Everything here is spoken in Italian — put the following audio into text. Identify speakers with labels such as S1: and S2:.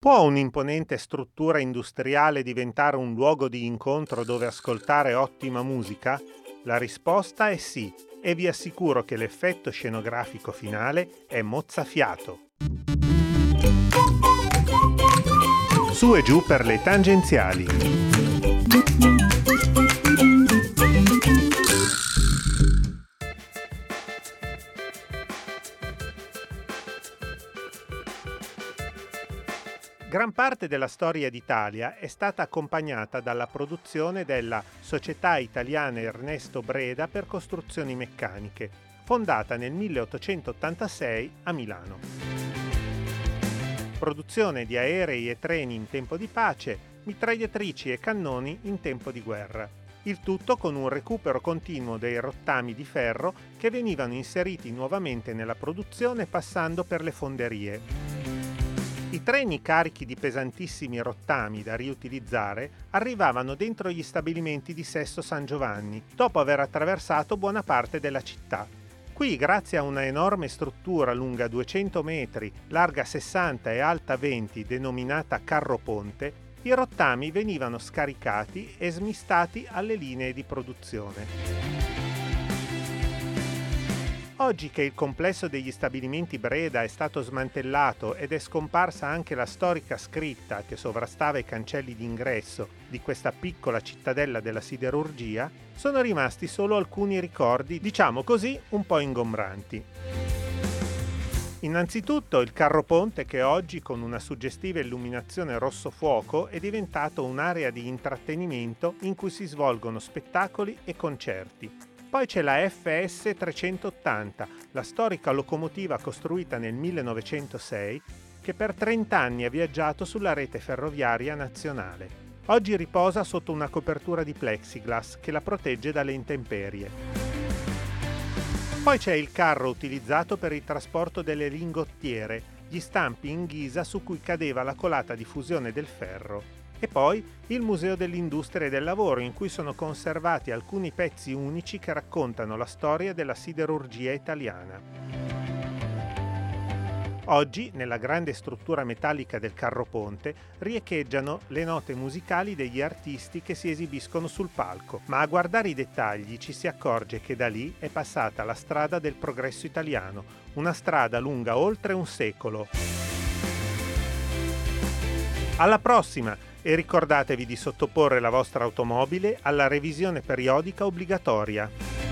S1: Può un'imponente struttura industriale diventare un luogo di incontro dove ascoltare ottima musica? La risposta è sì e vi assicuro che l'effetto scenografico finale è mozzafiato. Su e giù per le tangenziali. Gran parte della storia d'Italia è stata accompagnata dalla produzione della Società Italiana Ernesto Breda per Costruzioni Meccaniche, fondata nel 1886 a Milano. Produzione di aerei e treni in tempo di pace, mitragliatrici e cannoni in tempo di guerra. Il tutto con un recupero continuo dei rottami di ferro che venivano inseriti nuovamente nella produzione passando per le fonderie. Treni carichi di pesantissimi rottami da riutilizzare arrivavano dentro gli stabilimenti di Sesto San Giovanni, dopo aver attraversato buona parte della città. Qui, grazie a una enorme struttura lunga 200 metri, larga 60 e alta 20, denominata carro ponte, i rottami venivano scaricati e smistati alle linee di produzione. Oggi che il complesso degli stabilimenti Breda è stato smantellato ed è scomparsa anche la storica scritta che sovrastava i cancelli d'ingresso di questa piccola cittadella della siderurgia, sono rimasti solo alcuni ricordi, diciamo così, un po' ingombranti. Innanzitutto il carro ponte che oggi con una suggestiva illuminazione rosso fuoco è diventato un'area di intrattenimento in cui si svolgono spettacoli e concerti, poi c'è la FS 380, la storica locomotiva costruita nel 1906 che per 30 anni ha viaggiato sulla rete ferroviaria nazionale. Oggi riposa sotto una copertura di plexiglass che la protegge dalle intemperie. Poi c'è il carro utilizzato per il trasporto delle lingottiere, gli stampi in ghisa su cui cadeva la colata di fusione del ferro e poi il Museo dell'Industria e del Lavoro, in cui sono conservati alcuni pezzi unici che raccontano la storia della siderurgia italiana. Oggi, nella grande struttura metallica del carro ponte, riecheggiano le note musicali degli artisti che si esibiscono sul palco, ma a guardare i dettagli ci si accorge che da lì è passata la strada del progresso italiano, una strada lunga oltre un secolo. Alla prossima! E ricordatevi di sottoporre la vostra automobile alla revisione periodica obbligatoria.